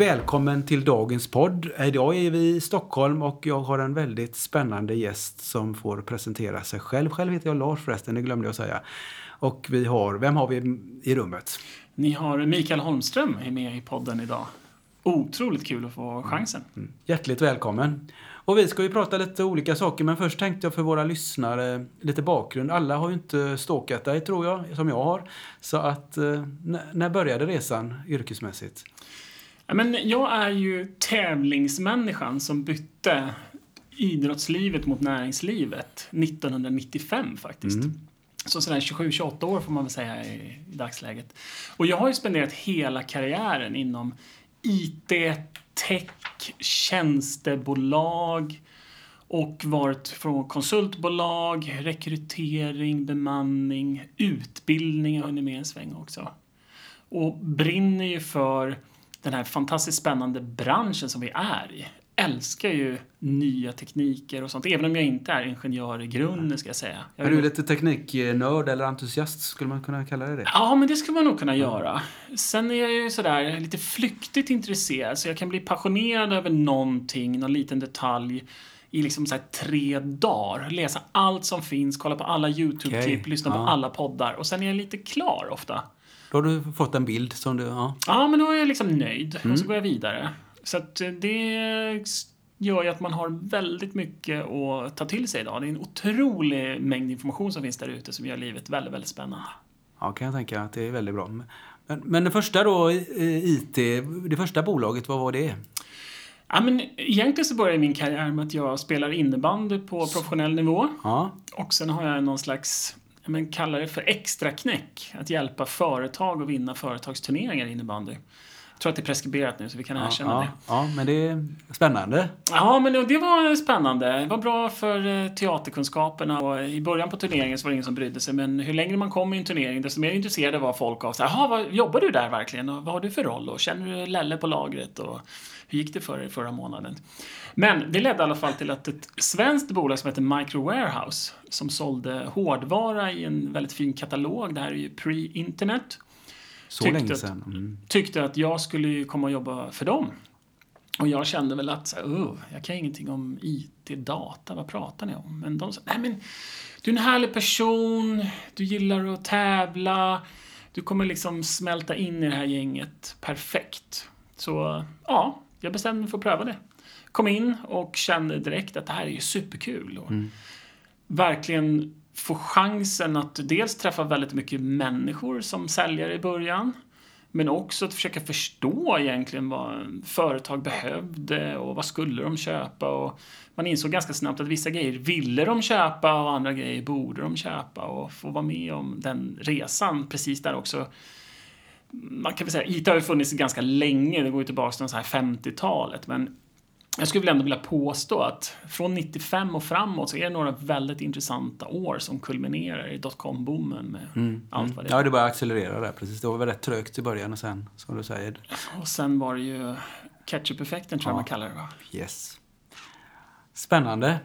Välkommen till dagens podd. Idag är vi i Stockholm och jag har en väldigt spännande gäst som får presentera sig själv. Själv heter jag Lars förresten, det glömde jag säga. Och vi har, vem har vi i rummet? Ni har Mikael Holmström är med i podden idag. Otroligt kul att få chansen. Mm. Hjärtligt välkommen. Och vi ska ju prata lite olika saker, men först tänkte jag för våra lyssnare lite bakgrund. Alla har ju inte stalkat dig, tror jag, som jag har. Så att, eh, när började resan yrkesmässigt? Ja, men jag är ju tävlingsmänniskan som bytte idrottslivet mot näringslivet 1995 faktiskt. Mm. Så sådär 27-28 år får man väl säga i, i dagsläget. Och jag har ju spenderat hela karriären inom IT, tech, tjänstebolag och varit från konsultbolag, rekrytering, bemanning, utbildning har hunnit med en sväng också. Och brinner ju för den här fantastiskt spännande branschen som vi är i. Älskar ju nya tekniker och sånt, även om jag inte är ingenjör i grunden ska jag säga. Jag är du lite tekniknörd eller entusiast, skulle man kunna kalla det det? Ja, men det skulle man nog kunna göra. Sen är jag ju sådär lite flyktigt intresserad, så jag kan bli passionerad över någonting, någon liten detalj i liksom så tre dagar. Läsa allt som finns, kolla på alla YouTube-klipp, okay. lyssna ja. på alla poddar och sen är jag lite klar ofta. Då har du fått en bild som du... Ja, ja men då är jag liksom nöjd. Mm. Och så går jag vidare. Så att eh, det gör ju att man har väldigt mycket att ta till sig idag. Det är en otrolig mängd information som finns där ute som gör livet väldigt, väldigt spännande. Ja, kan jag tänka att det är väldigt bra. Men, men det första då, IT, det första bolaget, vad var det? Ja, men egentligen så började min karriär med att jag spelar innebandy på professionell nivå. Ja. Och sen har jag någon slags men kalla det för extra knäck. Att hjälpa företag att vinna företagsturneringar i innebandy. Jag tror att det är preskriberat nu så vi kan ja, erkänna ja, det. Ja, men det är spännande. Ja, men det var spännande. Det var bra för eh, teaterkunskaperna. Och I början på turneringen så var det ingen som brydde sig. Men hur längre man kom i en turnering desto mer intresserade var folk av så här, vad, jobbar du där verkligen? Och vad har du för roll? Och känner du Lelle på lagret? Och hur gick det för dig förra månaden? Men det ledde i alla fall till att ett svenskt bolag som heter Micro Warehouse som sålde hårdvara i en väldigt fin katalog, det här är ju pre-internet. Så tyckte länge sedan. Mm. Att, tyckte att jag skulle komma och jobba för dem. Och jag kände väl att, oh, jag kan ingenting om IT, data, vad pratar ni om? Men de sa, nej men, du är en härlig person, du gillar att tävla, du kommer liksom smälta in i det här gänget perfekt. Så, ja, jag bestämde mig för att pröva det. Kom in och kände direkt att det här är ju superkul. Och mm. Verkligen få chansen att dels träffa väldigt mycket människor som säljare i början. Men också att försöka förstå egentligen vad företag behövde och vad skulle de köpa. Och man insåg ganska snabbt att vissa grejer ville de köpa och andra grejer borde de köpa och få vara med om den resan precis där också man kan väl säga, IT har ju funnits ganska länge, det går ju tillbaka till 50-talet, men jag skulle väl ändå vilja påstå att från 95 och framåt så är det några väldigt intressanta år som kulminerar i dotcom-boomen med mm, allt mm. vad det är. Ja, det började accelerera där precis. Det var väl rätt trögt i början och sen, som du säger. Och sen var det ju catch-up-effekten tror ja. jag man kallar det va? Yes. Spännande.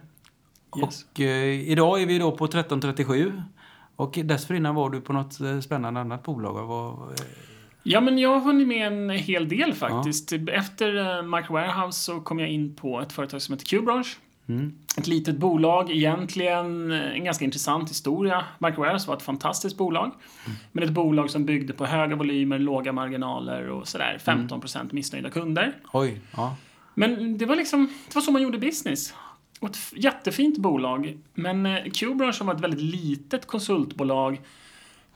Yes. Och eh, idag är vi då på 1337. Och dessförinnan var du på något eh, spännande annat bolag. Vad, eh, Ja, men jag har hunnit med en hel del faktiskt. Ja. Efter uh, Micro Warehouse så kom jag in på ett företag som heter Qbranch. Mm. Ett litet bolag, egentligen en ganska intressant historia. Micro Warehouse var ett fantastiskt bolag. Mm. Men ett bolag som byggde på höga volymer, låga marginaler och sådär. 15 mm. missnöjda kunder. Oj, ja. Men det var liksom, det var så man gjorde business. Och ett jättefint bolag. Men uh, Qbranch som var ett väldigt litet konsultbolag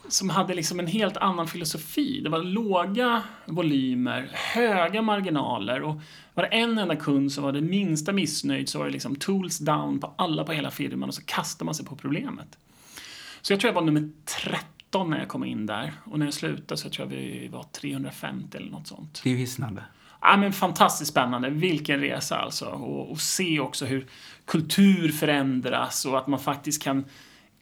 som hade liksom en helt annan filosofi. Det var låga volymer, höga marginaler och var det en enda kund som var det minsta missnöjd så var det liksom tools down på alla på hela firman och så kastade man sig på problemet. Så jag tror jag var nummer 13 när jag kom in där och när jag slutade så tror jag vi var 350 eller något sånt. Det är ju hisnande. Ja, men fantastiskt spännande. Vilken resa alltså. Och, och se också hur kultur förändras och att man faktiskt kan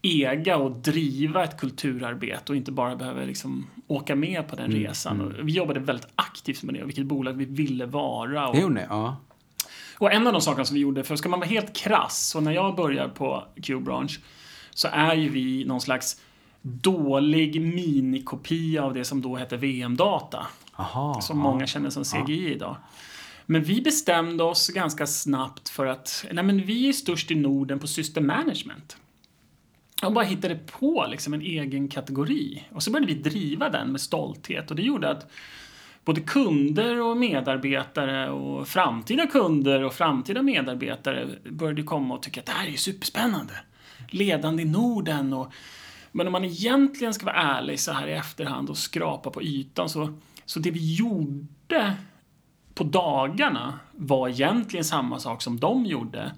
äga och driva ett kulturarbete och inte bara behöva liksom åka med på den Mm, resan. Och vi jobbade väldigt aktivt med det och vilket bolag vi ville vara. Och, Det gjorde? Ja. och en av de sakerna som vi gjorde, för ska man vara helt krass, så när jag börjar på Q-branch så är ju vi någon slags dålig minikopia av det som då hette VM-data. Som många känner som CGI idag. Men vi bestämde oss ganska snabbt för att nej men vi är störst i Norden på system management jag bara hittade på liksom en egen kategori. Och så började vi driva den med stolthet. Och det gjorde att både kunder och medarbetare och framtida kunder och framtida medarbetare började komma och tycka att det här är ju superspännande. Ledande i Norden och men om man egentligen ska vara ärlig så här i efterhand och skrapa på ytan så, så det vi gjorde på dagarna var egentligen samma sak som de gjorde.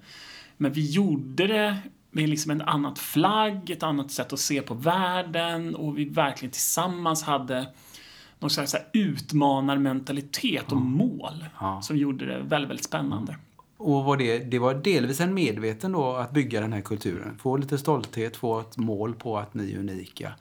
Men vi gjorde det med liksom en annat flagg, ett annat sätt att se på världen och vi verkligen tillsammans hade någon slags utmanarmentalitet och mål Ja. som gjorde det väldigt, väldigt spännande. Och var det, det var delvis en medveten då att bygga den här kulturen. Få lite stolthet, få ett mål på att ni är unika.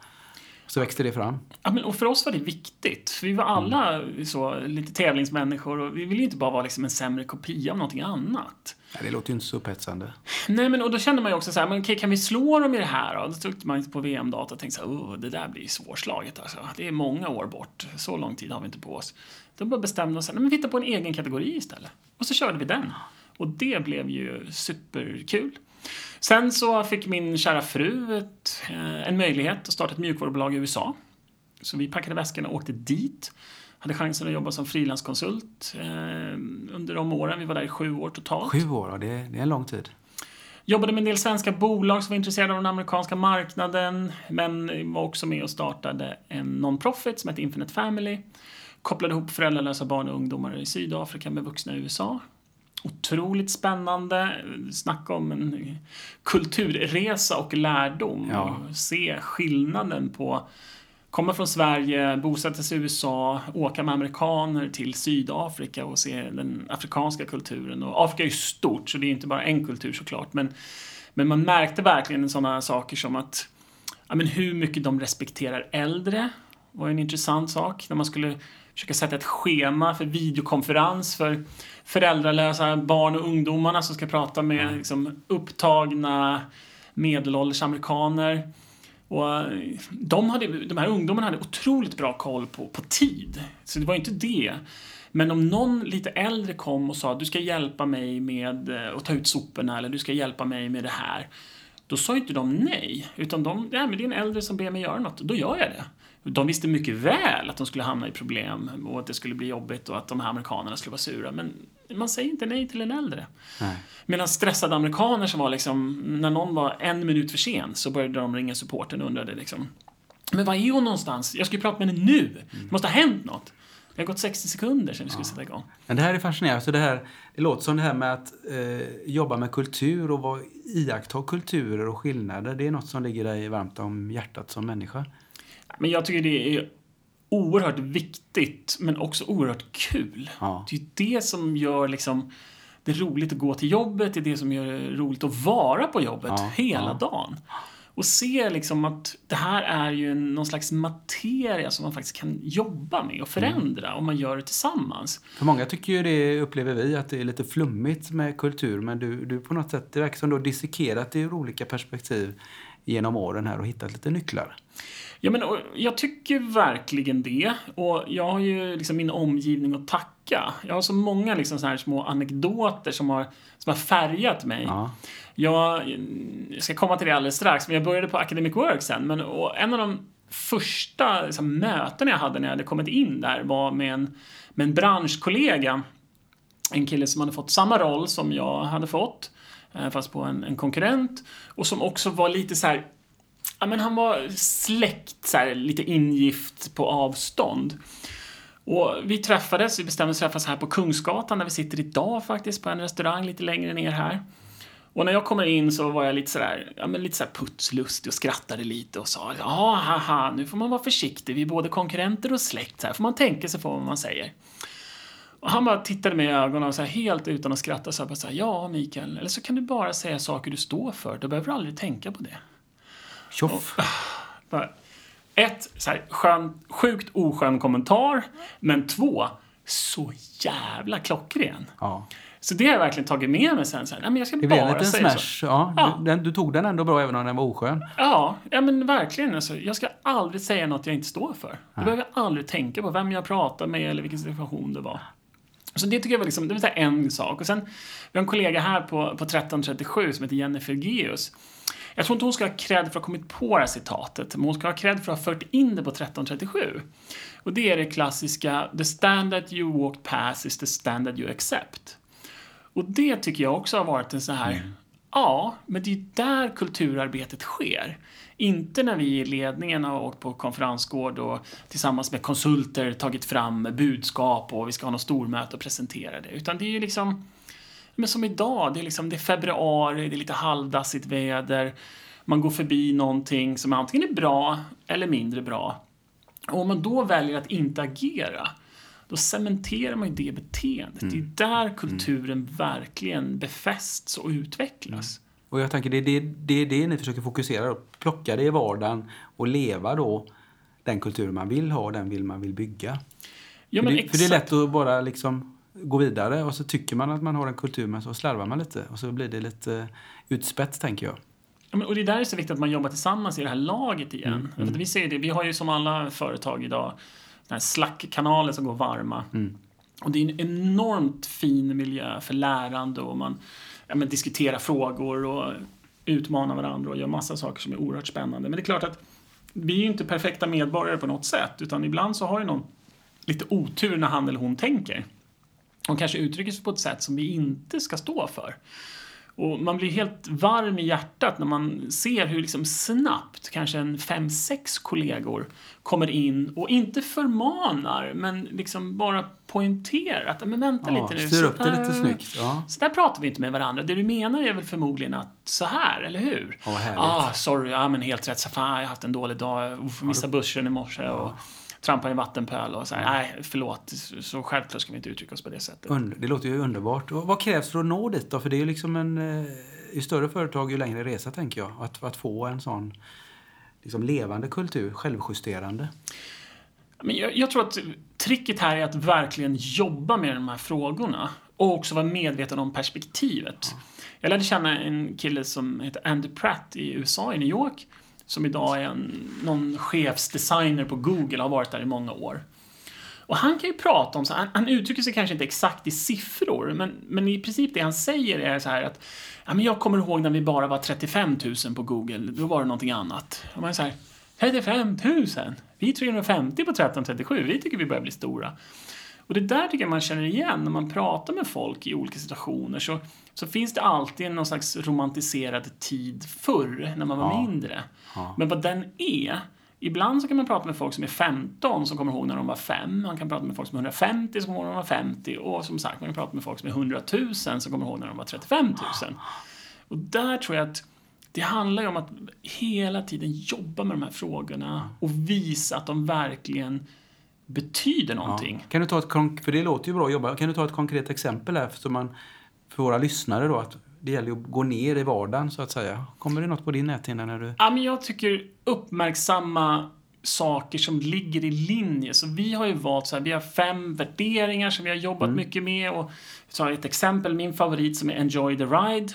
Så växte det fram. Ja, men, och för oss var det viktigt. För vi var alla så, lite tävlingsmänniskor och vi ville inte bara vara liksom en sämre kopia av någonting annat. Ja, det låter ju inte så upphetsande. Nej, men och då kände man ju också så här, men okej, kan vi slå dem i det här då? Då tryckte man på VM-data och tänkte så här, oh, det där blir svårslaget alltså. Det är många år bort. Så lång tid har vi inte på oss. Då bara bestämde man oss, nej, men vi hittar på en egen kategori istället. Och så körde vi den. Och det blev ju superkul. Sen så fick min kära fru ett, eh, en möjlighet att starta ett mjukvarubolag i USA. Så vi packade väskorna och åkte dit. Hade chansen att jobba som frilanskonsult eh, under de åren. Vi var där i sju år totalt. Sju år, det, det är en lång tid. Jobbade med en del svenska bolag som var intresserade av den amerikanska marknaden. Men var också med och startade en non-profit som hette Infinite Family. Kopplade ihop föräldralösa barn och ungdomar i Sydafrika med vuxna i USA. Otroligt spännande. Snacka om en kulturresa och lärdom. Ja. Och se skillnaden på komma från Sverige, bosätta sig i USA, åka med amerikaner till Sydafrika och se den afrikanska kulturen. Och Afrika är ju stort, så det är inte bara en kultur såklart. Men, men man märkte verkligen sådana saker som att ja, men hur mycket de respekterar äldre var en intressant sak. När man skulle försöka sätta ett schema för videokonferens för föräldralösa barn och ungdomarna som ska prata med liksom, upptagna medelålders amerikaner. Och eh, de, hade, de här ungdomarna hade otroligt bra koll på, på tid. Så det var inte det. Men om någon lite äldre kom och sa du ska hjälpa mig med eh, att ta ut soporna eller du ska hjälpa mig med det här. Då sa inte de nej. Utan de, ja men det är en äldre som ber mig göra något, då gör jag det. De visste mycket väl att de skulle hamna i problem och att det skulle bli jobbigt och att de här amerikanerna skulle vara sura. Men man säger inte nej till en äldre. Nej. Medan stressade amerikaner som var liksom, när någon var en minut för sen så började de ringa supporten och undrade liksom Men var är hon någonstans? Jag ska ju prata med henne nu. Det måste ha hänt något. Det har gått 60 sekunder sedan vi skulle sätta igång. Men det här är fascinerande. Så det, här, det låter som det här med att eh, jobba med kultur och vara, iaktta kulturer och skillnader. Det är något som ligger dig varmt om hjärtat som människa. Men jag tycker det är oerhört viktigt, men också oerhört kul. Ja. Det är det som gör liksom det roligt att gå till jobbet, det är det som gör det roligt att vara på jobbet Ja, hela ja. dagen. Och se liksom att det här är ju någon slags materia som man faktiskt kan jobba med och förändra om man gör det tillsammans. För många tycker ju det, upplever vi, att det är lite flummigt med kultur. Men du, du på något sätt, det verkar som du har dissekerat det ur olika perspektiv genom åren här och hittat lite nycklar. Ja, men jag tycker verkligen det. Och jag har ju liksom min omgivning att tacka. Jag har så många liksom så här små anekdoter som har, som har färgat mig. Ja. Jag, jag ska komma till det alldeles strax, men jag började på Academic Work sen. Men, och en av de första liksom, möten jag hade när jag hade kommit in där var med en, med en branschkollega. En kille som hade fått samma roll som jag hade fått, eh, fast på en, en konkurrent. Och som också var lite så här Ja, men han var släkt, så här, lite ingift på avstånd. Och vi träffades, vi bestämde oss träffas här på Kungsgatan där vi sitter idag faktiskt, på en restaurang lite längre ner här. Och när jag kommer in så var jag lite sådär, ja men lite sådär putslustig och skrattade lite och sa ja, haha, nu får man vara försiktig, vi är både konkurrenter och släkt, så här får man tänka sig för vad man säger. Och han bara tittade mig i ögonen och så här, helt utan att skratta så här, bara så här, ja Mikael, eller så kan du bara säga saker du står för, du behöver aldrig tänka på det. Tjoff. Ett, så här, skön, sjukt oskön kommentar. Men två, så jävla klockren. Ja. Så det har jag verkligen tagit med mig sen. Så här, nej, men jag ska Det blev en liten säga smash. så. Ja. Ja. Du, den, du tog den ändå bra även om den var oskön. Ja, ja, men verkligen. Alltså, jag ska aldrig säga något jag inte står för. Jag behöver aldrig tänka på vem jag pratar med eller vilken situation det var. Så det tycker jag var, liksom, det var en sak. Och sen, vi har en kollega här på, på 1337 som heter Jennifer Geus. Jag tror inte hon ska ha cred för att ha kommit på det här citatet, men hon ska ha cred för att ha fört in det på 1337. Och det är det klassiska “The standard you walk past is the standard you accept”. Och det tycker jag också har varit en så här, ja, men det är där kulturarbetet sker. Inte när vi i ledningen har åkt på konferensgård och tillsammans med konsulter tagit fram budskap och vi ska ha något stormöte och presentera det. Utan det är ju liksom, men som idag, det är, liksom, det är februari, det är lite halvdassigt väder. Man går förbi någonting som antingen är bra eller mindre bra. Och om man då väljer att inte agera, då cementerar man ju det beteendet. Det är Mm. där kulturen verkligen befästs och utvecklas. Och jag tänker det är det, det, det ni försöker fokusera på. Plocka det i vardagen och leva då den kultur man vill ha, den vill man vill bygga. Ja, för, det, för det är lätt att bara liksom gå vidare och så tycker man att man har en kultur men så slarvar man lite och så blir det lite utspätt tänker jag. Ja, och det är där det är så viktigt att man jobbar tillsammans i det här laget igen. Mm, att vi ser det, vi har ju som alla företag idag den här Slack-kanaler som går varma. Mm. Och det är en enormt fin miljö för lärande och man ja, men, diskuterar frågor och utmanar varandra och gör massa saker som är oerhört spännande. Men det är klart att vi är ju inte perfekta medborgare på något sätt utan ibland så har ju någon lite otur när han eller hon tänker. Och kanske uttrycker sig på ett sätt som vi inte ska stå för. Och man blir helt varm i hjärtat när man ser hur liksom snabbt kanske en fem, sex kollegor kommer in och inte förmanar, men liksom bara poängterar att men vänta Ja, lite nu. styr upp det lite snyggt. Ja. Så där pratar vi inte med varandra. Det du menar är väl förmodligen att så här, eller hur? Ja, härligt. ah, sorry, ja men helt rätt. Så fan, jag har haft en dålig dag. Uff, missade bussen i morse och trampade i en vattenpöl och så här, nej, förlåt. Så självklart ska vi inte uttrycka oss på det sättet. Det låter ju underbart. Och vad krävs för att nå dit då? För det är ju liksom en... eh, Ju större företag ju längre resa tänker jag. Att, att få en sån liksom levande kultur, självjusterande. Men jag, jag tror att tricket här är att verkligen jobba med de här frågorna och också vara medveten om perspektivet. Jag lärde känna en kille som heter Andy Pratt i USA, i New York, som idag är en, någon chefsdesigner på Google, har varit där i många år. Och han kan ju prata om, så, han, han uttrycker sig kanske inte exakt i siffror, men, men i princip det han säger är så här att ja, men jag kommer ihåg när vi bara var 35 000 på Google, då var det någonting annat. Och man är så här, 35 000? Vi är 350 på 1337, vi tycker vi börjar bli stora. Och det där tycker jag man känner igen när man pratar med folk i olika situationer. Så, så finns det alltid någon slags romantiserad tid förr, när man var Ja. mindre. Ja. Men vad den är, ibland så kan man prata med folk som är 15 som kommer ihåg när de var 5. Man kan prata med folk som är 150 som kommer ihåg när de var 50. Och som sagt, man kan prata med folk som är 100 000 som kommer ihåg när de var 35 000. Och där tror jag att det handlar ju om att hela tiden jobba med de här frågorna och visa att de verkligen betyder någonting. Kan du ta ett för det låter ju bra att jobba. Kan du ta ett konkret exempel här så man, för våra lyssnare då att det gäller ju att gå ner i vardagen så att säga. Kommer det något på din näthinna när du... Ja, men jag tycker uppmärksamma saker som ligger i linje. Så vi har ju valt så här, vi har fem värderingar som vi har jobbat mycket med. Och jag tar ett exempel, min favorit som är Enjoy the ride.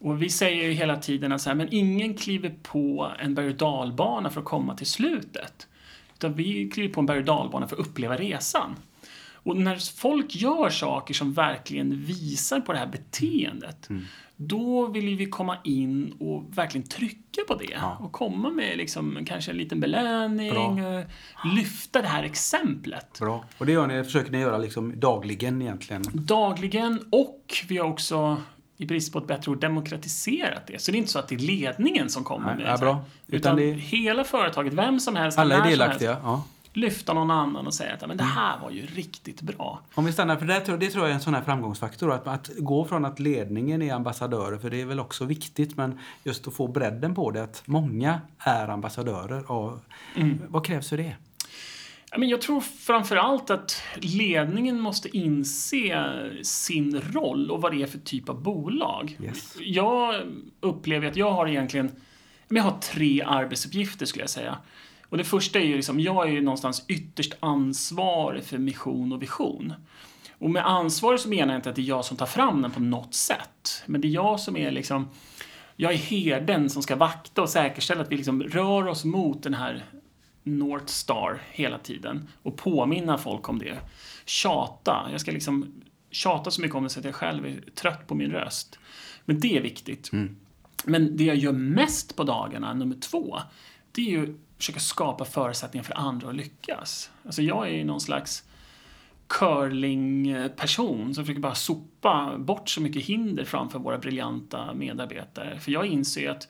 Och vi säger ju hela tiden att så här, men ingen kliver på en berg och dalbana för att komma till slutet. Utan vi kliver på en berg och dalbana för att uppleva resan. Och när folk gör saker som verkligen visar på det här beteendet, då vill vi komma in och verkligen trycka på det. Och komma med liksom, kanske en liten belöning, Bra. lyfta det här exemplet. Bra. Och det gör ni, försöker ni göra liksom dagligen egentligen. Dagligen och vi har också i brist på ett bättre ord demokratiserat det. Så det är inte så att det är ledningen som kommer Nej, med här, bra. Utan, Utan det- hela företaget, vem som helst, Alla är delaktiga. helst, Ja. lyfta någon annan och säga att "Ja, men det här var ju riktigt bra. Om vi stannar, för det, tror- det tror jag är en sån här framgångsfaktor. Att, att gå från att ledningen är ambassadörer, för det är väl också viktigt, men just att få bredden på det, att många är ambassadörer. Av, Vad krävs för det? Jag tror framför allt att ledningen måste inse sin roll och vad det är för typ av bolag. Yes. Jag upplever att jag har egentligen jag har tre arbetsuppgifter skulle jag säga. Och det första är ju liksom, jag är ju någonstans ytterst ansvarig för mission och vision. Och med ansvar så menar jag inte att det är jag som tar fram den på något sätt. Men det är jag som är liksom, jag är herden som ska vakta och säkerställa att vi liksom rör oss mot den här North Star hela tiden och påminna folk om det. Tjata. Jag ska liksom tjata så mycket om det så att jag själv är trött på min röst. Men det är viktigt. Mm. Men det jag gör mest på dagarna, nummer två, det är ju att försöka skapa förutsättningar för andra att lyckas. Alltså jag är ju någon slags curlingperson som försöker bara sopa bort så mycket hinder framför våra briljanta medarbetare. För jag inser att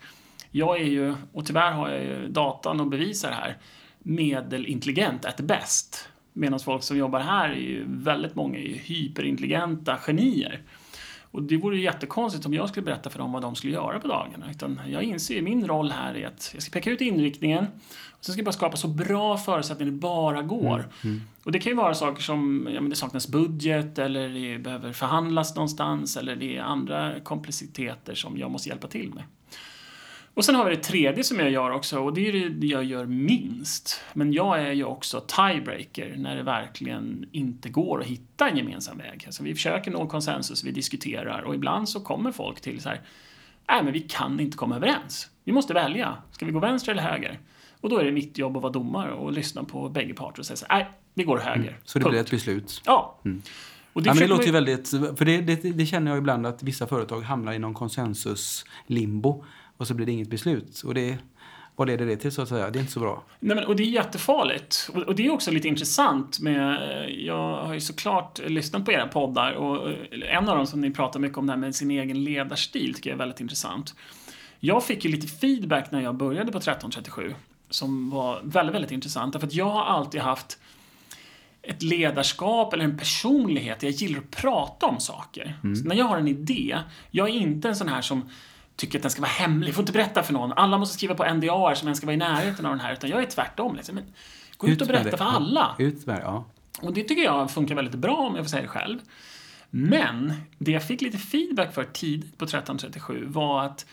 jag är ju, och tyvärr har jag ju datan och bevisar här, medelintelligent at best. Medan folk som jobbar här är ju väldigt många är hyperintelligenta genier. Och det vore ju jättekonstigt om jag skulle berätta för dem vad de skulle göra på dagarna. Utan jag inser ju min roll här är att jag ska peka ut inriktningen och sen ska jag bara skapa så bra förutsättningar det bara går. Mm. Mm. Och det kan ju vara saker som, ja men det saknas budget eller det behöver förhandlas någonstans eller det är andra komplexiteter som jag måste hjälpa till med. Och sen har vi det tredje som jag gör också och det är det jag gör minst. Men jag är ju också tiebreaker när det verkligen inte går att hitta en gemensam väg. Alltså vi försöker nå konsensus, vi diskuterar och ibland så kommer folk till så här, nej men vi kan inte komma överens. Vi måste välja. Ska vi gå vänster eller höger? Och då är det mitt jobb att vara domare och lyssna på bägge parter och säga så här, nej, vi går höger. Mm. Så det Punkt. blir ett beslut? Ja. Mm. Och det, ja, men det låter ju väldigt, för det, det, det, känner jag ibland att vissa företag hamnar i någon konsensus-limbo och så blir det inget beslut. Och det, vad leder det till så att säga? Det är inte så bra. Nej, men, och det är jättefarligt. Och, och det är också lite intressant med, jag har ju såklart lyssnat på era poddar och en av dem som ni pratar mycket om det här med sin egen ledarstil tycker jag är väldigt intressant. Jag fick ju lite feedback när jag började på 1337 som var väldigt, väldigt intressant. Därför att jag har alltid haft ett ledarskap eller en personlighet. Jag gillar att prata om saker. Mm. när jag har en idé, jag är inte en sån här som tycker att den ska vara hemlig. Får inte berätta för någon. Alla måste skriva på NDA som en ska vara i närheten av den här. Utan jag är tvärtom. Liksom. Men, gå ut, och berätta för alla. Ut med, ja. Och det tycker jag funkar väldigt bra om jag får säga det själv. Men det jag fick lite feedback för tidigt på 1337 var att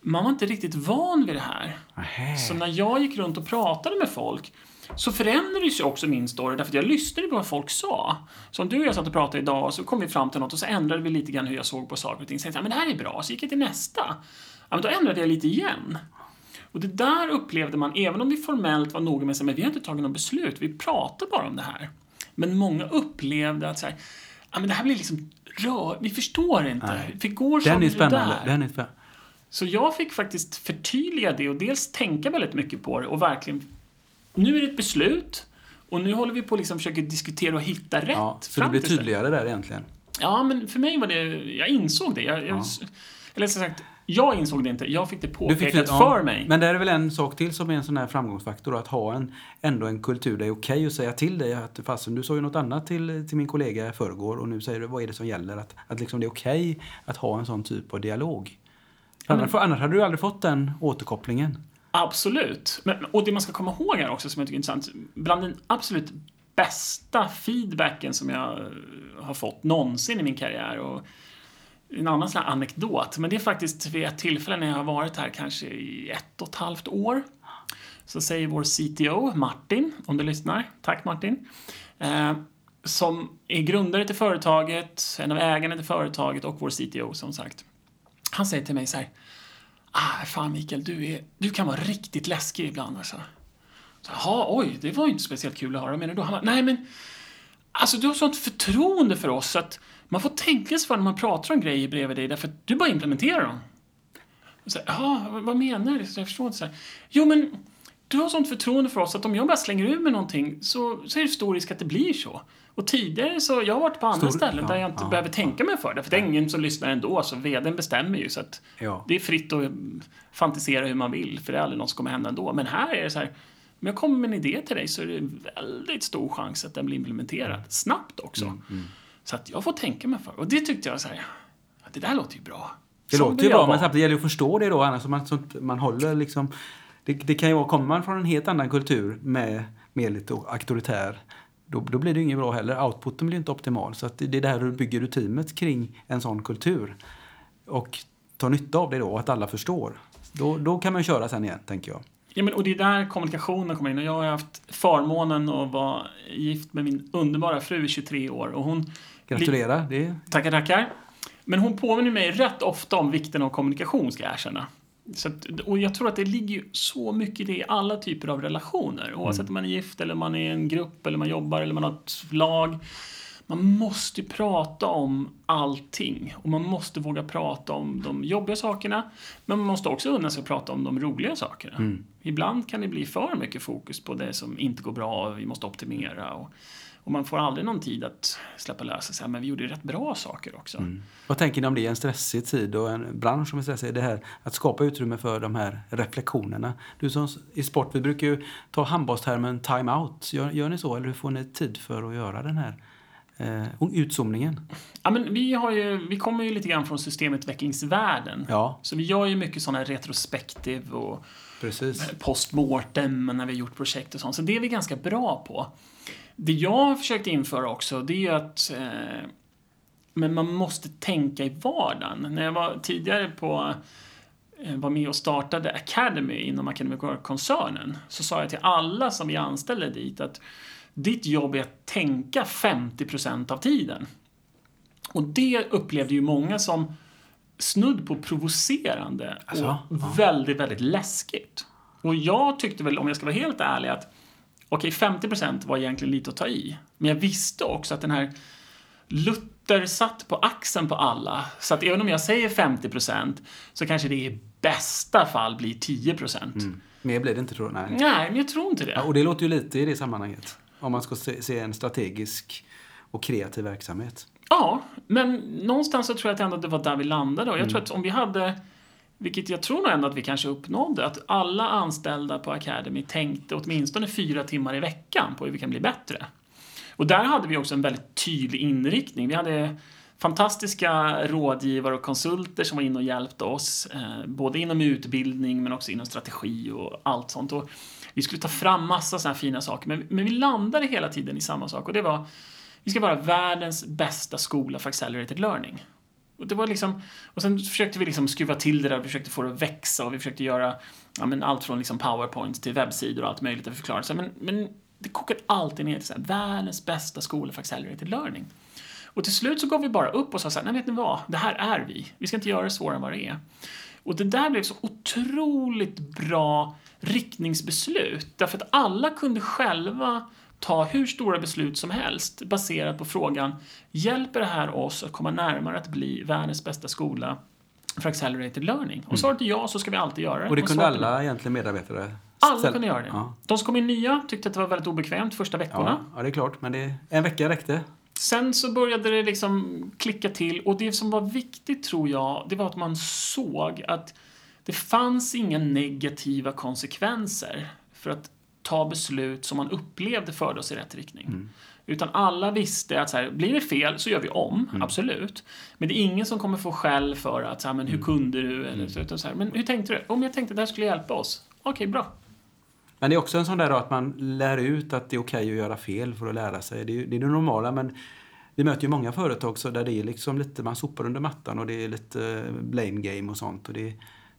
man var inte riktigt van vid det här. Aha. Så när jag gick runt och pratade med folk så förändrades ju också min story därför att jag lyssnade på vad folk sa. Så om du och jag satt och pratade idag så kom vi fram till något och så ändrade vi lite grann hur jag såg på saker och ting. Jag tänkte, men det här är bra. Så gick jag till nästa. Ja, men då ändrade jag lite igen. Och det där upplevde man, även om vi formellt var noga med att vi har inte tagit något beslut, vi pratar bara om det här. Men många upplevde att så här, ja, men det här blir liksom rör, vi förstår inte. Nej. För går Den är spännande. Den är spännande. Så jag fick faktiskt förtydliga det och dels tänka väldigt mycket på det och verkligen nu är det ett beslut och nu håller vi på att liksom försöka diskutera och hitta rätt. Ja, så det blir tydligare där egentligen? Ja, men för mig var det, jag insåg det. Jag, jag, ja. Eller så sagt, jag insåg det inte, jag fick det påpekat fick, för ja, mig. Men det är väl en sak till som är en sån här framgångsfaktor, att ha en, ändå en kultur där det är okej okay att säga till dig att fasen, du sa ju något annat till, till min kollega i förrgår och nu säger du vad är det som gäller? Att, att liksom det är okej okay att ha en sån typ av dialog. Annars, annars hade du aldrig fått den återkopplingen. Absolut. Men, och det man ska komma ihåg här också som jag tycker är intressant. Bland den absolut bästa feedbacken som jag eh, har fått någonsin i min karriär och en annan sån här anekdot, men det är faktiskt vid ett tillfälle när jag har varit här kanske i ett och ett halvt år. Så säger vår CTO, Martin, om du lyssnar, tack Martin, eh, som är grundare till företaget, en av ägarna till företaget och vår CTO som sagt. Han säger till mig så här, ah, fan Mikael, du, är, du kan vara riktigt läskig ibland alltså. Jaha, oj, det var ju inte speciellt kul att höra. Menar du? Han bara, nej men, alltså du har sånt förtroende för oss så att man får tänka sig för när man pratar om grejer bredvid dig därför att du bara implementerar dem. Ja, vad menar du? Jag förstår inte. Så här. Jo, men du har sånt förtroende för oss att om jag bara slänger ur med någonting så, så är det stor risk att det blir så. Och tidigare så, jag har varit på andra Stor, ställen ja, där jag inte ja, behöver tänka mig för det. För det är ingen som lyssnar ändå, så vdn bestämmer ju. Så att ja. det är fritt att fantisera hur man vill, för det är aldrig något som kommer hända ändå. Men här är det så här, om jag kommer med en idé till dig så är det väldigt stor chans att den blir implementerad. Mm. Snabbt också. Mm, mm. Så att jag får tänka mig för. Och det tyckte jag så här, det där låter ju bra. Det så låter ju bra, men samtidigt gäller det att förstå det då, annars man, man håller liksom... Det, det kan ju vara, kommer man från en helt annan kultur med mer lite auktoritär då, då blir det inget bra heller. Outputen blir inte optimal. Så det är där du bygger teamet kring en sån kultur. Och tar nytta av det då, att alla förstår. Då, då kan man köra sen igen, tänker jag. Ja, men, och det är där kommunikationen kommer in. Och jag har haft förmånen att vara gift med min underbara fru i 23 år. Och hon, Gratulerar. Det tackar, tackar. Men hon påminner mig rätt ofta om vikten av kommunikation, ska jag erkänna. Så att, och jag tror att det ligger ju så mycket i det i alla typer av relationer. Oavsett om man är gift, eller man är en grupp, eller man jobbar, eller man har ett lag. Man måste ju prata om allting. Och man måste våga prata om de jobbiga sakerna. Men man måste också unna sig att prata om de roliga sakerna. Ibland kan det bli för mycket fokus på det som inte går bra och vi måste optimera. Och, och man får aldrig någon tid att släppa lösa sig. Men vi gjorde rätt bra saker också. Vad tänker ni om det i en stressig tid och en bransch som är stressig? Det här att skapa utrymme för de här reflektionerna. Du som i sport, vi brukar ju ta handbollstermen time-out. Gör, gör ni så eller hur får ni tid för att göra den här eh, utzoomningen? Ja, men vi, har ju, vi kommer ju lite grann från systemutvecklingsvärlden. Ja, Så vi gör ju mycket sådana retrospektiv och precis. postmortem när vi har gjort projekt och sånt. Så det är vi ganska bra på. Det jag har försökt införa också, det är att eh, men man måste tänka i vardagen. När jag var tidigare på eh, var med och startade Academy inom Academy-koncernen så sa jag till alla som vi anställde dit att ditt jobb är att tänka 50% av tiden. Och det upplevde ju många som snudd på provocerande Alltså, och väldigt, väldigt läskigt. Och jag tyckte väl, om jag ska vara helt ärlig, att okej, 50% var egentligen lite att ta i. Men jag visste också att den här Luther satt på axeln på alla. Så att även om jag säger 50% så kanske det i bästa fall blir 10% Mer blir det inte tror jag. Nej. Nej, men jag tror inte det. Ja, och det låter ju lite i det sammanhanget. Om man ska se, se en strategisk och kreativ verksamhet. Ja, men någonstans så tror jag att ändå det var där vi landade. Och jag tror att om vi hade, vilket jag tror nog ändå att vi kanske uppnådde, att alla anställda på Academy tänkte åtminstone fyra timmar i veckan på hur vi kan bli bättre. Och där hade vi också en väldigt tydlig inriktning. Vi hade fantastiska rådgivare och konsulter som var inne och hjälpte oss, eh, både inom utbildning men också inom strategi och allt sånt. Och vi skulle ta fram massa sådana här fina saker, men, men vi landade hela tiden i samma sak och det var vi ska vara världens bästa skola för accelerated learning. Och, det var liksom, och sen försökte vi liksom skruva till det där, vi försökte få det att växa och vi försökte göra ja, men allt från liksom powerpoints till webbsidor och allt möjligt att förklara. Så, men, men det kokade alltid ner till så här, världens bästa skola för accelerated learning. Och till slut så gav vi bara upp och sa så här, nej vet ni vad, det här är vi. Vi ska inte göra det svårare än vad det är. Och det där blev så otroligt bra riktningsbeslut. Därför att alla kunde själva ta hur stora beslut som helst baserat på frågan, hjälper det här oss att komma närmare att bli världens bästa skola för accelerated learning? Och svaret är ja, så ska vi alltid göra det. Och det kunde alla egentligen medarbetare alla kunde göra det. Ja. De som kom in nya tyckte att det var väldigt obekvämt första veckorna. Ja, ja, det är klart. Men det, en vecka räckte. Sen så började det liksom klicka till och det som var viktigt tror jag, det var att man såg att det fanns inga negativa konsekvenser för att ta beslut som man upplevde förde oss i rätt riktning. Utan alla visste att så här, blir det fel så gör vi om, absolut. Men det är ingen som kommer få skäll för att så här, men hur kunde du? Eller, så, utan så här, men hur tänkte du? Om jag tänkte att det här skulle hjälpa oss. Okej, bra. Men det är också en sån där då att man lär ut att det är okej att göra fel för att lära sig. Det är, det är det normala men vi möter ju många företag så där det är liksom lite, man sopar under mattan och det är lite blame game och sånt. Och det,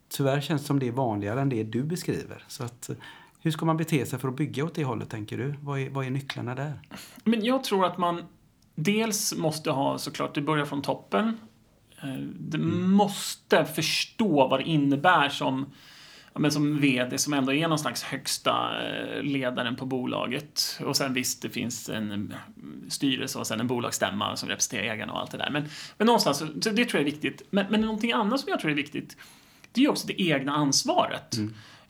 tyvärr känns det som det är vanligare än det du beskriver. Så att, hur ska man bete sig för att bygga åt det hållet tänker du? Vad är, vad är nycklarna där? Men jag tror att man dels måste ha såklart, det börjar från toppen. Eh, Du måste förstå vad det innebär som, men som VD som ändå är någon slags högsta eh, ledaren på bolaget. Och sen visst, det finns en eh, styrelse och sen en bolagsstämma som representerar ägarna och allt det där. Men, men någonstans, så det tror jag är viktigt. Men, men någonting annat som jag tror är viktigt, det är också det egna ansvaret.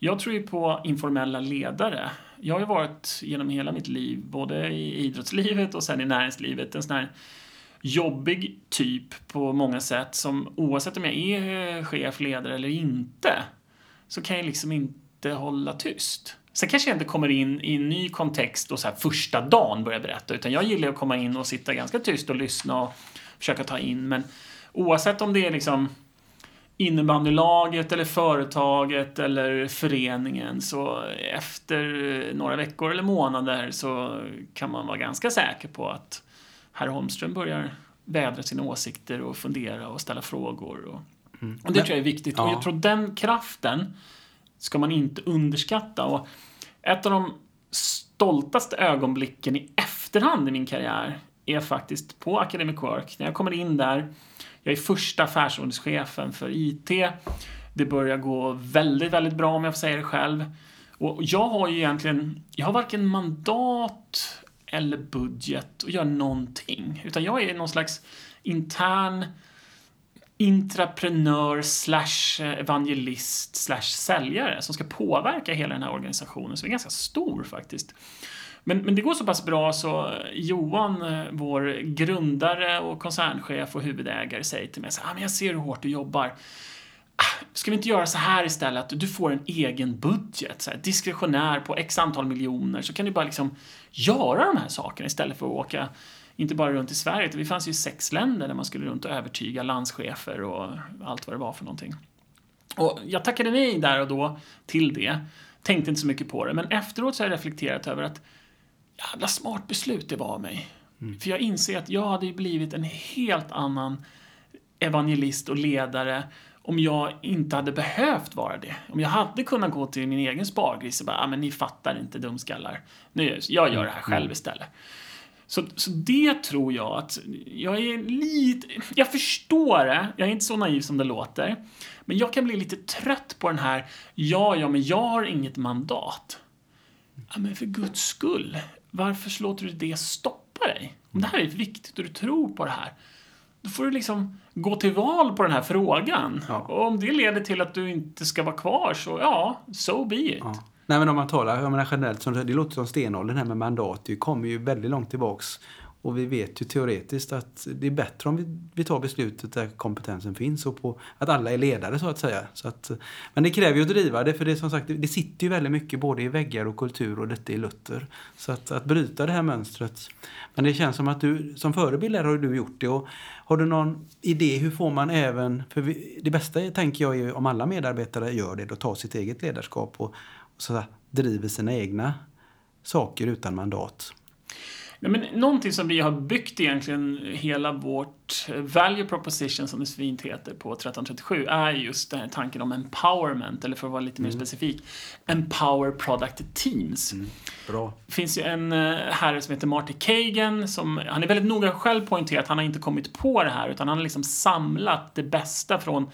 Jag tror ju på informella ledare. Jag har ju varit genom hela mitt liv, både i idrottslivet och sen i näringslivet, en sån här jobbig typ på många sätt som oavsett om jag är chef, ledare eller inte, så kan jag liksom inte hålla tyst. Sen kanske jag inte kommer in i en ny kontext och så här första dagen börjar berätta, utan jag gillar att komma in och sitta ganska tyst och lyssna och försöka ta in. Men oavsett om det är liksom innebandylaget eller företaget eller föreningen så efter några veckor eller månader så kan man vara ganska säker på att herr Holmström börjar vädra sina åsikter och fundera och ställa frågor. Och Mm. Och det tror jag är viktigt. Ja. Och jag tror den kraften ska man inte underskatta. Och ett av de stoltaste ögonblicken i efterhand i min karriär är faktiskt på Academic Work. När jag kommer in där, jag är första affärsordningschefen för IT. Det börjar gå väldigt, väldigt bra om jag får säga det själv. Och jag har ju egentligen, jag har varken mandat eller budget att göra någonting. Utan jag är någon slags intern intraprenör slash evangelist slash säljare som ska påverka hela den här organisationen. som är ganska stor faktiskt. Men, men det går så pass bra så Johan, eh, vår grundare och koncernchef och huvudägare säger till mig så ah, men jag ser hur hårt du jobbar. Ah, Ska vi inte göra så här istället att du får en egen budget, så här, diskretionär på x antal miljoner, så kan du bara liksom göra de här sakerna istället för att åka inte bara runt i Sverige, utan vi fanns ju i sex länder där man skulle runt och övertyga landschefer och allt vad det var för någonting. Och jag tackade nej där och då till det. Tänkte inte så mycket på det, men efteråt så har jag reflekterat över att jävla smart beslut det var av mig. Mm. För jag inser att jag hade blivit en helt annan evangelist och ledare om jag inte hade behövt vara det. Om jag hade kunnat gå till min egen spargris och bara, ah, men ni fattar inte dumskallar. Nu, jag gör det här själv mm. istället. Så, så det tror jag att, jag är lite, jag förstår det, jag är inte så naiv som det låter. Men jag kan bli lite trött på den här, ja, ja, men jag har inget mandat. Ja, men för guds skull, varför låter du det stoppa dig? Om det här är viktigt och du tror på det här, då får du liksom gå till val på den här frågan. Ja. Och om det leder till att du inte ska vara kvar så, ja, so be it. Ja. Nej men om man talar jag menar generellt, det låter som stenåldern här med mandat, det kommer ju väldigt långt tillbaks. Och vi vet ju teoretiskt att det är bättre om vi, vi tar beslutet där kompetensen finns och på att alla är ledare så att säga. Så att, men det kräver ju att driva det för det som sagt det sitter ju väldigt mycket både i väggar och kultur och detta i Luther. Så att, att bryta det här mönstret. Men det känns som att du som förebild har du gjort det. Och har du någon idé hur får man även, för vi, det bästa tänker jag är om alla medarbetare gör det, då tar sitt eget ledarskap och, och så driver sina egna saker utan mandat. Nej, men någonting som vi har byggt egentligen hela vårt value proposition som det så fint heter på 1337 är just den här tanken om empowerment, eller för att vara lite mer mm. specifik, empower product teams. Mm. Bra. Det finns ju en eh, herre som heter Marty Kagan som, han är väldigt noga själv poängterat att han har inte kommit på det här utan han har liksom samlat det bästa från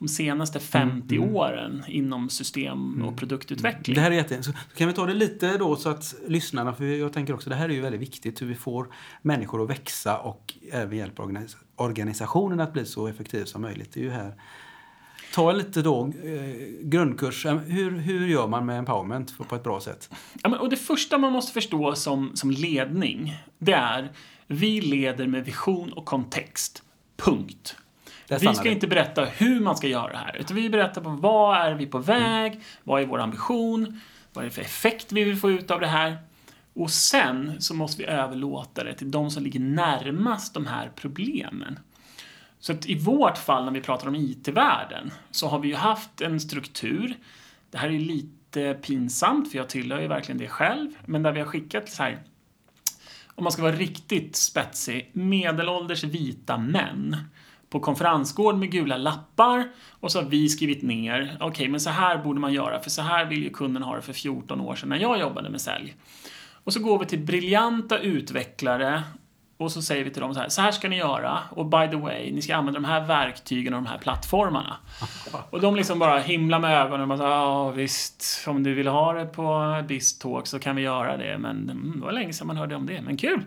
de senaste 50 mm, mm. åren inom system och mm. produktutveckling. Det här är jätte... Så kan vi ta det lite då så att lyssnarna, för jag tänker också det här är ju väldigt viktigt hur vi får människor att växa och även hjälpa organisationen att bli så effektiv som möjligt. Det är ju här Ta lite då eh, grundkurs. Hur, hur gör man med empowerment på ett bra sätt? Ja, men, och det första man måste förstå som, som ledning, det är vi leder med vision och kontext. Punkt. Vi ska inte berätta hur man ska göra det här, utan vi berättar på vad är vi på väg, mm. vad är vår ambition, vad är det för effekt vi vill få ut av det här. Och sen så måste vi överlåta det till de som ligger närmast de här problemen. Så att i vårt fall när vi pratar om IT-världen så har vi ju haft en struktur. Det här är lite pinsamt för jag tillhör ju verkligen det själv, men där vi har skickat så här om man ska vara riktigt spetsig, medelålders vita män på konferensgård med gula lappar och så har vi skrivit ner, okej, okay, men så här borde man göra, för så här vill ju kunden ha det för 14 år sedan när jag jobbade med sälj. Och så går vi till briljanta utvecklare och så säger vi till dem så här, så här ska ni göra och by the way, ni ska använda de här verktygen och de här plattformarna. Och de liksom bara himlar med ögonen och bara ja visst, om du vill ha det på Bistalk så kan vi göra det, men mm, det var länge sedan man hörde om det, men kul!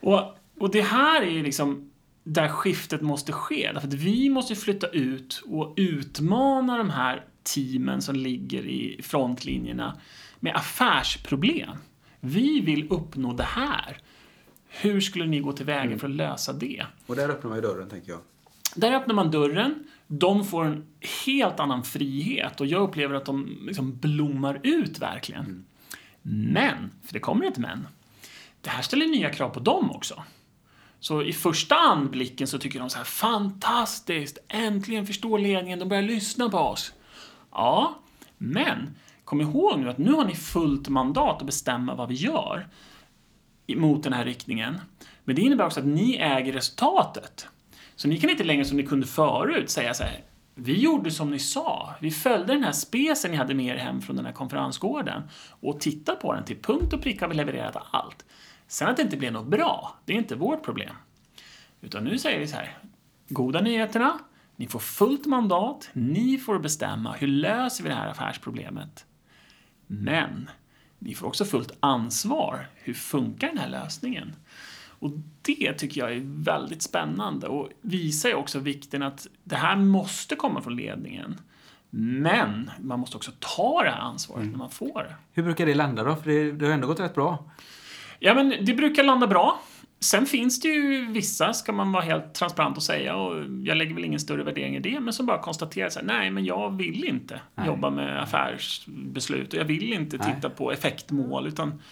Och, och det här är ju liksom där skiftet måste ske. Därför att vi måste flytta ut och utmana de här teamen som ligger i frontlinjerna med affärsproblem. Vi vill uppnå det här. Hur skulle ni gå tillväga mm. för att lösa det? Och där öppnar man ju dörren, tänker jag. Där öppnar man dörren. De får en helt annan frihet och jag upplever att de liksom blommar ut verkligen. Mm. Men, för det kommer ett men, det här ställer nya krav på dem också. Så i första anblicken så tycker de så här, fantastiskt, äntligen förstår ledningen, de börjar lyssna på oss. Ja, men kom ihåg nu att nu har ni fullt mandat att bestämma vad vi gör mot den här riktningen. Men det innebär också att ni äger resultatet. Så ni kan inte längre som ni kunde förut säga så här, vi gjorde som ni sa. Vi följde den här spesen ni hade med er hem från den här konferensgården och tittade på den till punkt och pricka har vi levererat allt. Sen att det inte blev något bra, det är inte vårt problem. Utan nu säger vi så här, goda nyheterna, ni får fullt mandat, ni får bestämma hur löser vi det här affärsproblemet. Men ni får också fullt ansvar. Hur funkar den här lösningen? Och det tycker jag är väldigt spännande och visar ju också vikten att det här måste komma från ledningen. Men man måste också ta det här ansvaret mm. när man får det. Hur brukar det landa då? För det, det har ändå gått rätt bra. Ja, men det brukar landa bra. Sen finns det ju vissa, ska man vara helt transparent och säga, och jag lägger väl ingen större värdering i det, men som bara konstaterar så här, nej, men jag vill inte nej. jobba med affärsbeslut och jag vill inte titta nej. på effektmål, utan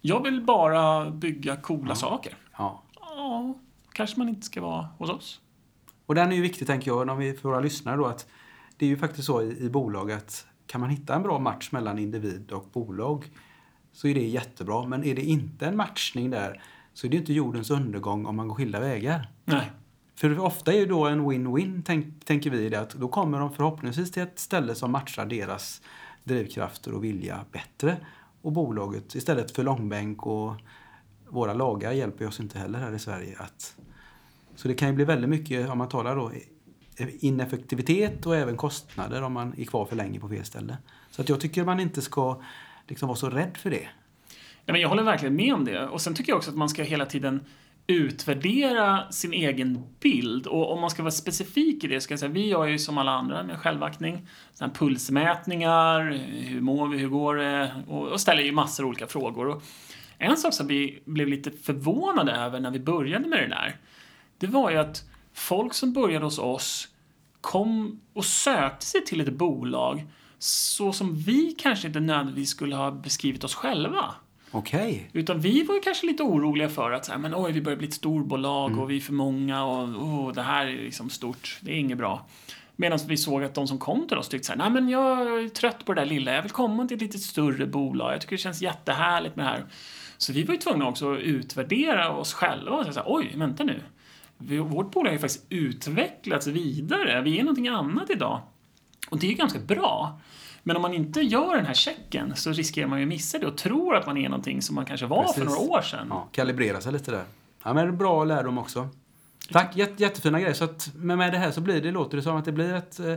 jag vill bara bygga coola ja. saker. Ja. ja. Kanske man inte ska vara hos oss. Och den är ju viktig, tänker jag, vi för våra lyssnare då, att det är ju faktiskt så i, i bolag att kan man hitta en bra match mellan individ och bolag så är det jättebra. Men är det inte en matchning där så är det inte jordens undergång om man går skilda vägar. Nej. För ofta är ju då en win-win, tänk, tänker vi, det att då kommer de förhoppningsvis till ett ställe som matchar deras drivkrafter och vilja bättre. Och bolaget, istället för långbänk och våra lagar hjälper oss inte heller här i Sverige. Att, så det kan ju bli väldigt mycket, om man talar då ineffektivitet och även kostnader om man är kvar för länge på fel ställe. Så att jag tycker man inte ska liksom vara så rädd för det. Ja, men jag håller verkligen med om det. Och sen tycker jag också att man ska hela tiden utvärdera sin egen bild. Och om man ska vara specifik i det, ska jag säga, vi gör ju som alla andra med självaktning. Såna pulsmätningar, hur mår vi, hur går det? Och, och ställer ju massor av olika frågor. Och en sak som vi blev lite förvånade över när vi började med det där, det var ju att folk som började hos oss kom och sökte sig till ett bolag så som vi kanske inte nödvändigtvis skulle ha beskrivit oss själva. Okej. Okay. Utan vi var kanske lite oroliga för att så här, men oj, vi börjar bli ett storbolag mm. och vi är för många och oh, det här är liksom stort. Det är inget bra. Medan vi såg att de som kom till oss tyckte så här, nej men jag är trött på det där lilla, jag vill komma till ett lite större bolag, jag tycker det känns jättehärligt med det här. Så vi var ju tvungna också att utvärdera oss själva och säga oj, vänta nu. Vårt bolag har ju faktiskt utvecklats vidare, vi är någonting annat idag. Och det är ganska bra. Men om man inte gör den här checken så riskerar man ju att missa det och tror att man är någonting som man kanske var Precis. för några år sedan. Ja, kalibrera sig lite där. Ja, men bra lärdom också. Tack, Jätte, jättefina grejer. Så att, men med det här så blir det, låter det som att det blir ett eh,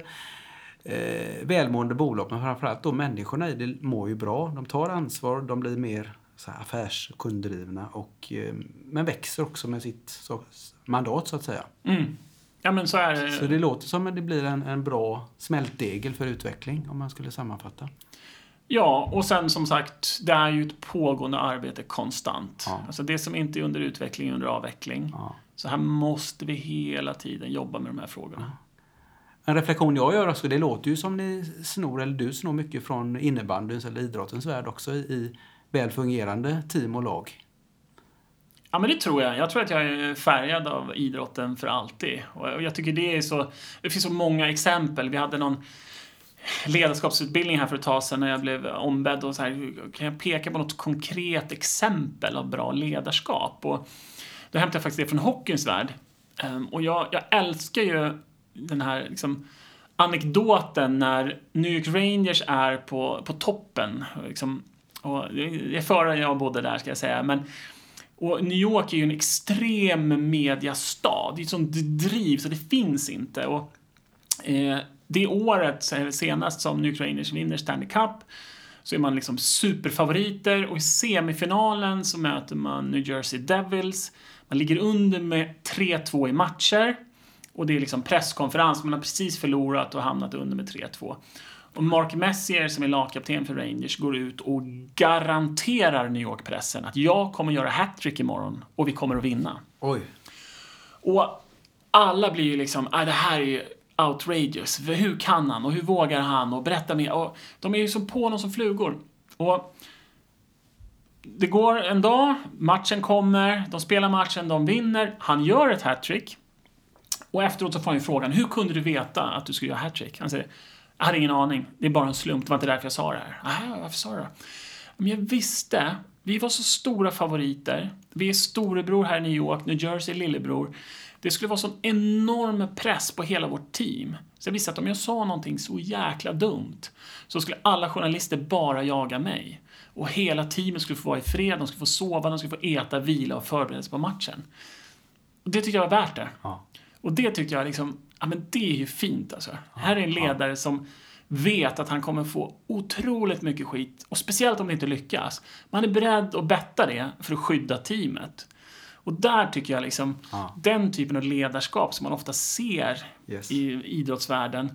eh välmående bolag. Men framförallt då människorna i det mår ju bra. De tar ansvar, de blir mer så här, affärskunddrivna och eh, men växer också med sitt så, mandat så att säga. Mm. Ja, men så, är det. så det låter som att det blir en, en bra smältdegel för utveckling om man skulle sammanfatta. Ja, och sen som sagt, det är ju ett pågående arbete konstant. Ja. Alltså det som inte är under utveckling är under avveckling. Ja. Så här måste vi hela tiden jobba med de här frågorna. En reflektion jag gör också, det låter ju som ni snor, eller du snor mycket från innebandyns eller idrottens värld också i väl fungerande team och lag. Ja, men det tror jag. Jag tror att jag är färgad av idrotten för alltid. Och jag tycker det är så... Det finns så många exempel. Vi hade någon ledarskapsutbildning här för ett tag sedan när jag blev ombedd och så här, kan jag peka på något konkret exempel av bra ledarskap? Och då hämtade jag faktiskt det från hockeyns värld. Ehm, och jag, jag älskar ju den här liksom, anekdoten när New York Rangers är på, på toppen. Liksom, och det är före jag bodde där, ska jag säga. Men och New York är ju en extrem mediastad. Det är ett sånt driv så det finns inte. Och, eh, det året, senast som New Ukrainers vinner Stanley Cup, så är man liksom superfavoriter och i semifinalen så möter man New Jersey Devils. Man ligger under med 3-2 i matcher och det är liksom presskonferens, man har precis förlorat och hamnat under med 3-2. Och Mark Messier, som är lagkapten för Rangers, går ut och garanterar New York-pressen att jag kommer göra hattrick imorgon och vi kommer att vinna. Oj. Och alla blir ju liksom, ah, det här är ju outrageous. Hur kan han och hur vågar han och berätta mer. Och de är ju som på honom som flugor. Och det går en dag, matchen kommer, de spelar matchen, de vinner, han gör ett hattrick. Och efteråt så får han ju frågan, hur kunde du veta att du skulle göra hattrick? Han säger, jag hade ingen aning. Det är bara en slump. Det var inte därför jag sa det här. Aha, varför sa du det Men jag visste. Vi var så stora favoriter. Vi är storebror här i New York, New Jersey lillebror. Det skulle vara sån enorm press på hela vårt team. Så jag visste att om jag sa någonting så jäkla dumt så skulle alla journalister bara jaga mig. Och hela teamet skulle få vara i fred, de skulle få sova, de skulle få äta, vila och förbereda sig på matchen. Och det tycker jag var värt det. Ja. Och det tycker jag liksom, ja men det är ju fint alltså. Här är en ledare som vet att han kommer få otroligt mycket skit. Och speciellt om det inte lyckas. Man är beredd att betta det för att skydda teamet. Och där tycker jag liksom, Ja. den typen av ledarskap som man ofta ser Yes. i idrottsvärlden.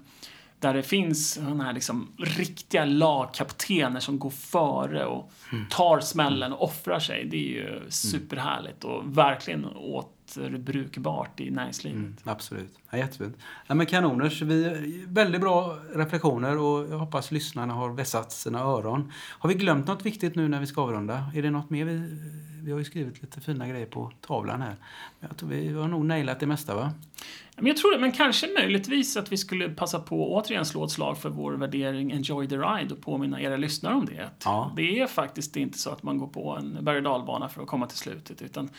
Där det finns såna här liksom riktiga lagkaptener som går före och Mm. tar smällen och offrar sig. Det är ju superhärligt och verkligen återbrukbart i näringslivet. Mm, absolut. Ja, jättefint. Ja, men kanoners. Vi, väldigt bra reflektioner och jag hoppas lyssnarna har vässat sina öron. Har vi glömt något viktigt nu när vi ska avrunda? Är det något mer? Vi, vi har ju skrivit lite fina grejer på tavlan här. Men Jag tror vi har nog nailat det mesta va? Men jag tror det, men kanske möjligtvis att vi skulle passa på att återigen slå ett slag för vår värdering Enjoy the ride och påminna era lyssnare om det. Ja. Det är faktiskt inte så att man går på en berg och dalbana för att komma till slutet, utan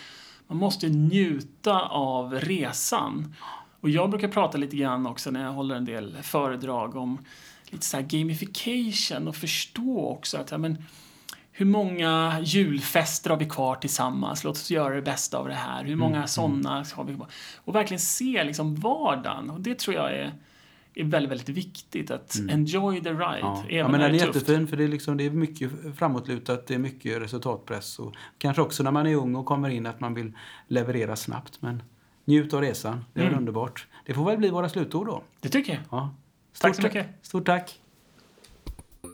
man måste njuta av resan. Och jag brukar prata lite grann också när jag håller en del föredrag om lite så gamification och förstå också att ja, men, hur många julfester har vi kvar tillsammans? Låt oss göra det bästa av det här. Hur många Mm, sådana har vi kvar? Och verkligen se liksom vardagen. Och det tror jag är, är väldigt, väldigt viktigt. Att enjoy the ride. Mm. Ja, även ja men när det är tufft. jättefin för det är, liksom, det är mycket framåtlutat, det är mycket resultatpress och kanske också när man är ung och kommer in att man vill leverera snabbt. Men njut av resan, det är Mm. underbart. Det får väl bli våra slutord då. Det tycker jag. Ja. Tack så Stort mycket. Stort tack.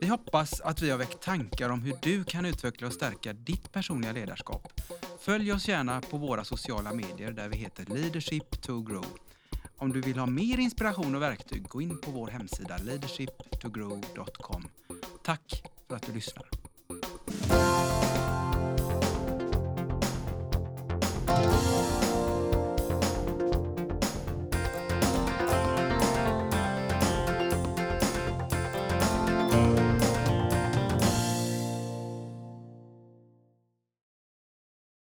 Vi hoppas att vi har väckt tankar om hur du kan utveckla och stärka ditt personliga ledarskap. Följ oss gärna på våra sociala medier där vi heter Leadership to Grow. Om du vill ha mer inspiration och verktyg, gå in på vår hemsida leadershiptogrow.com. Tack för att du lyssnar.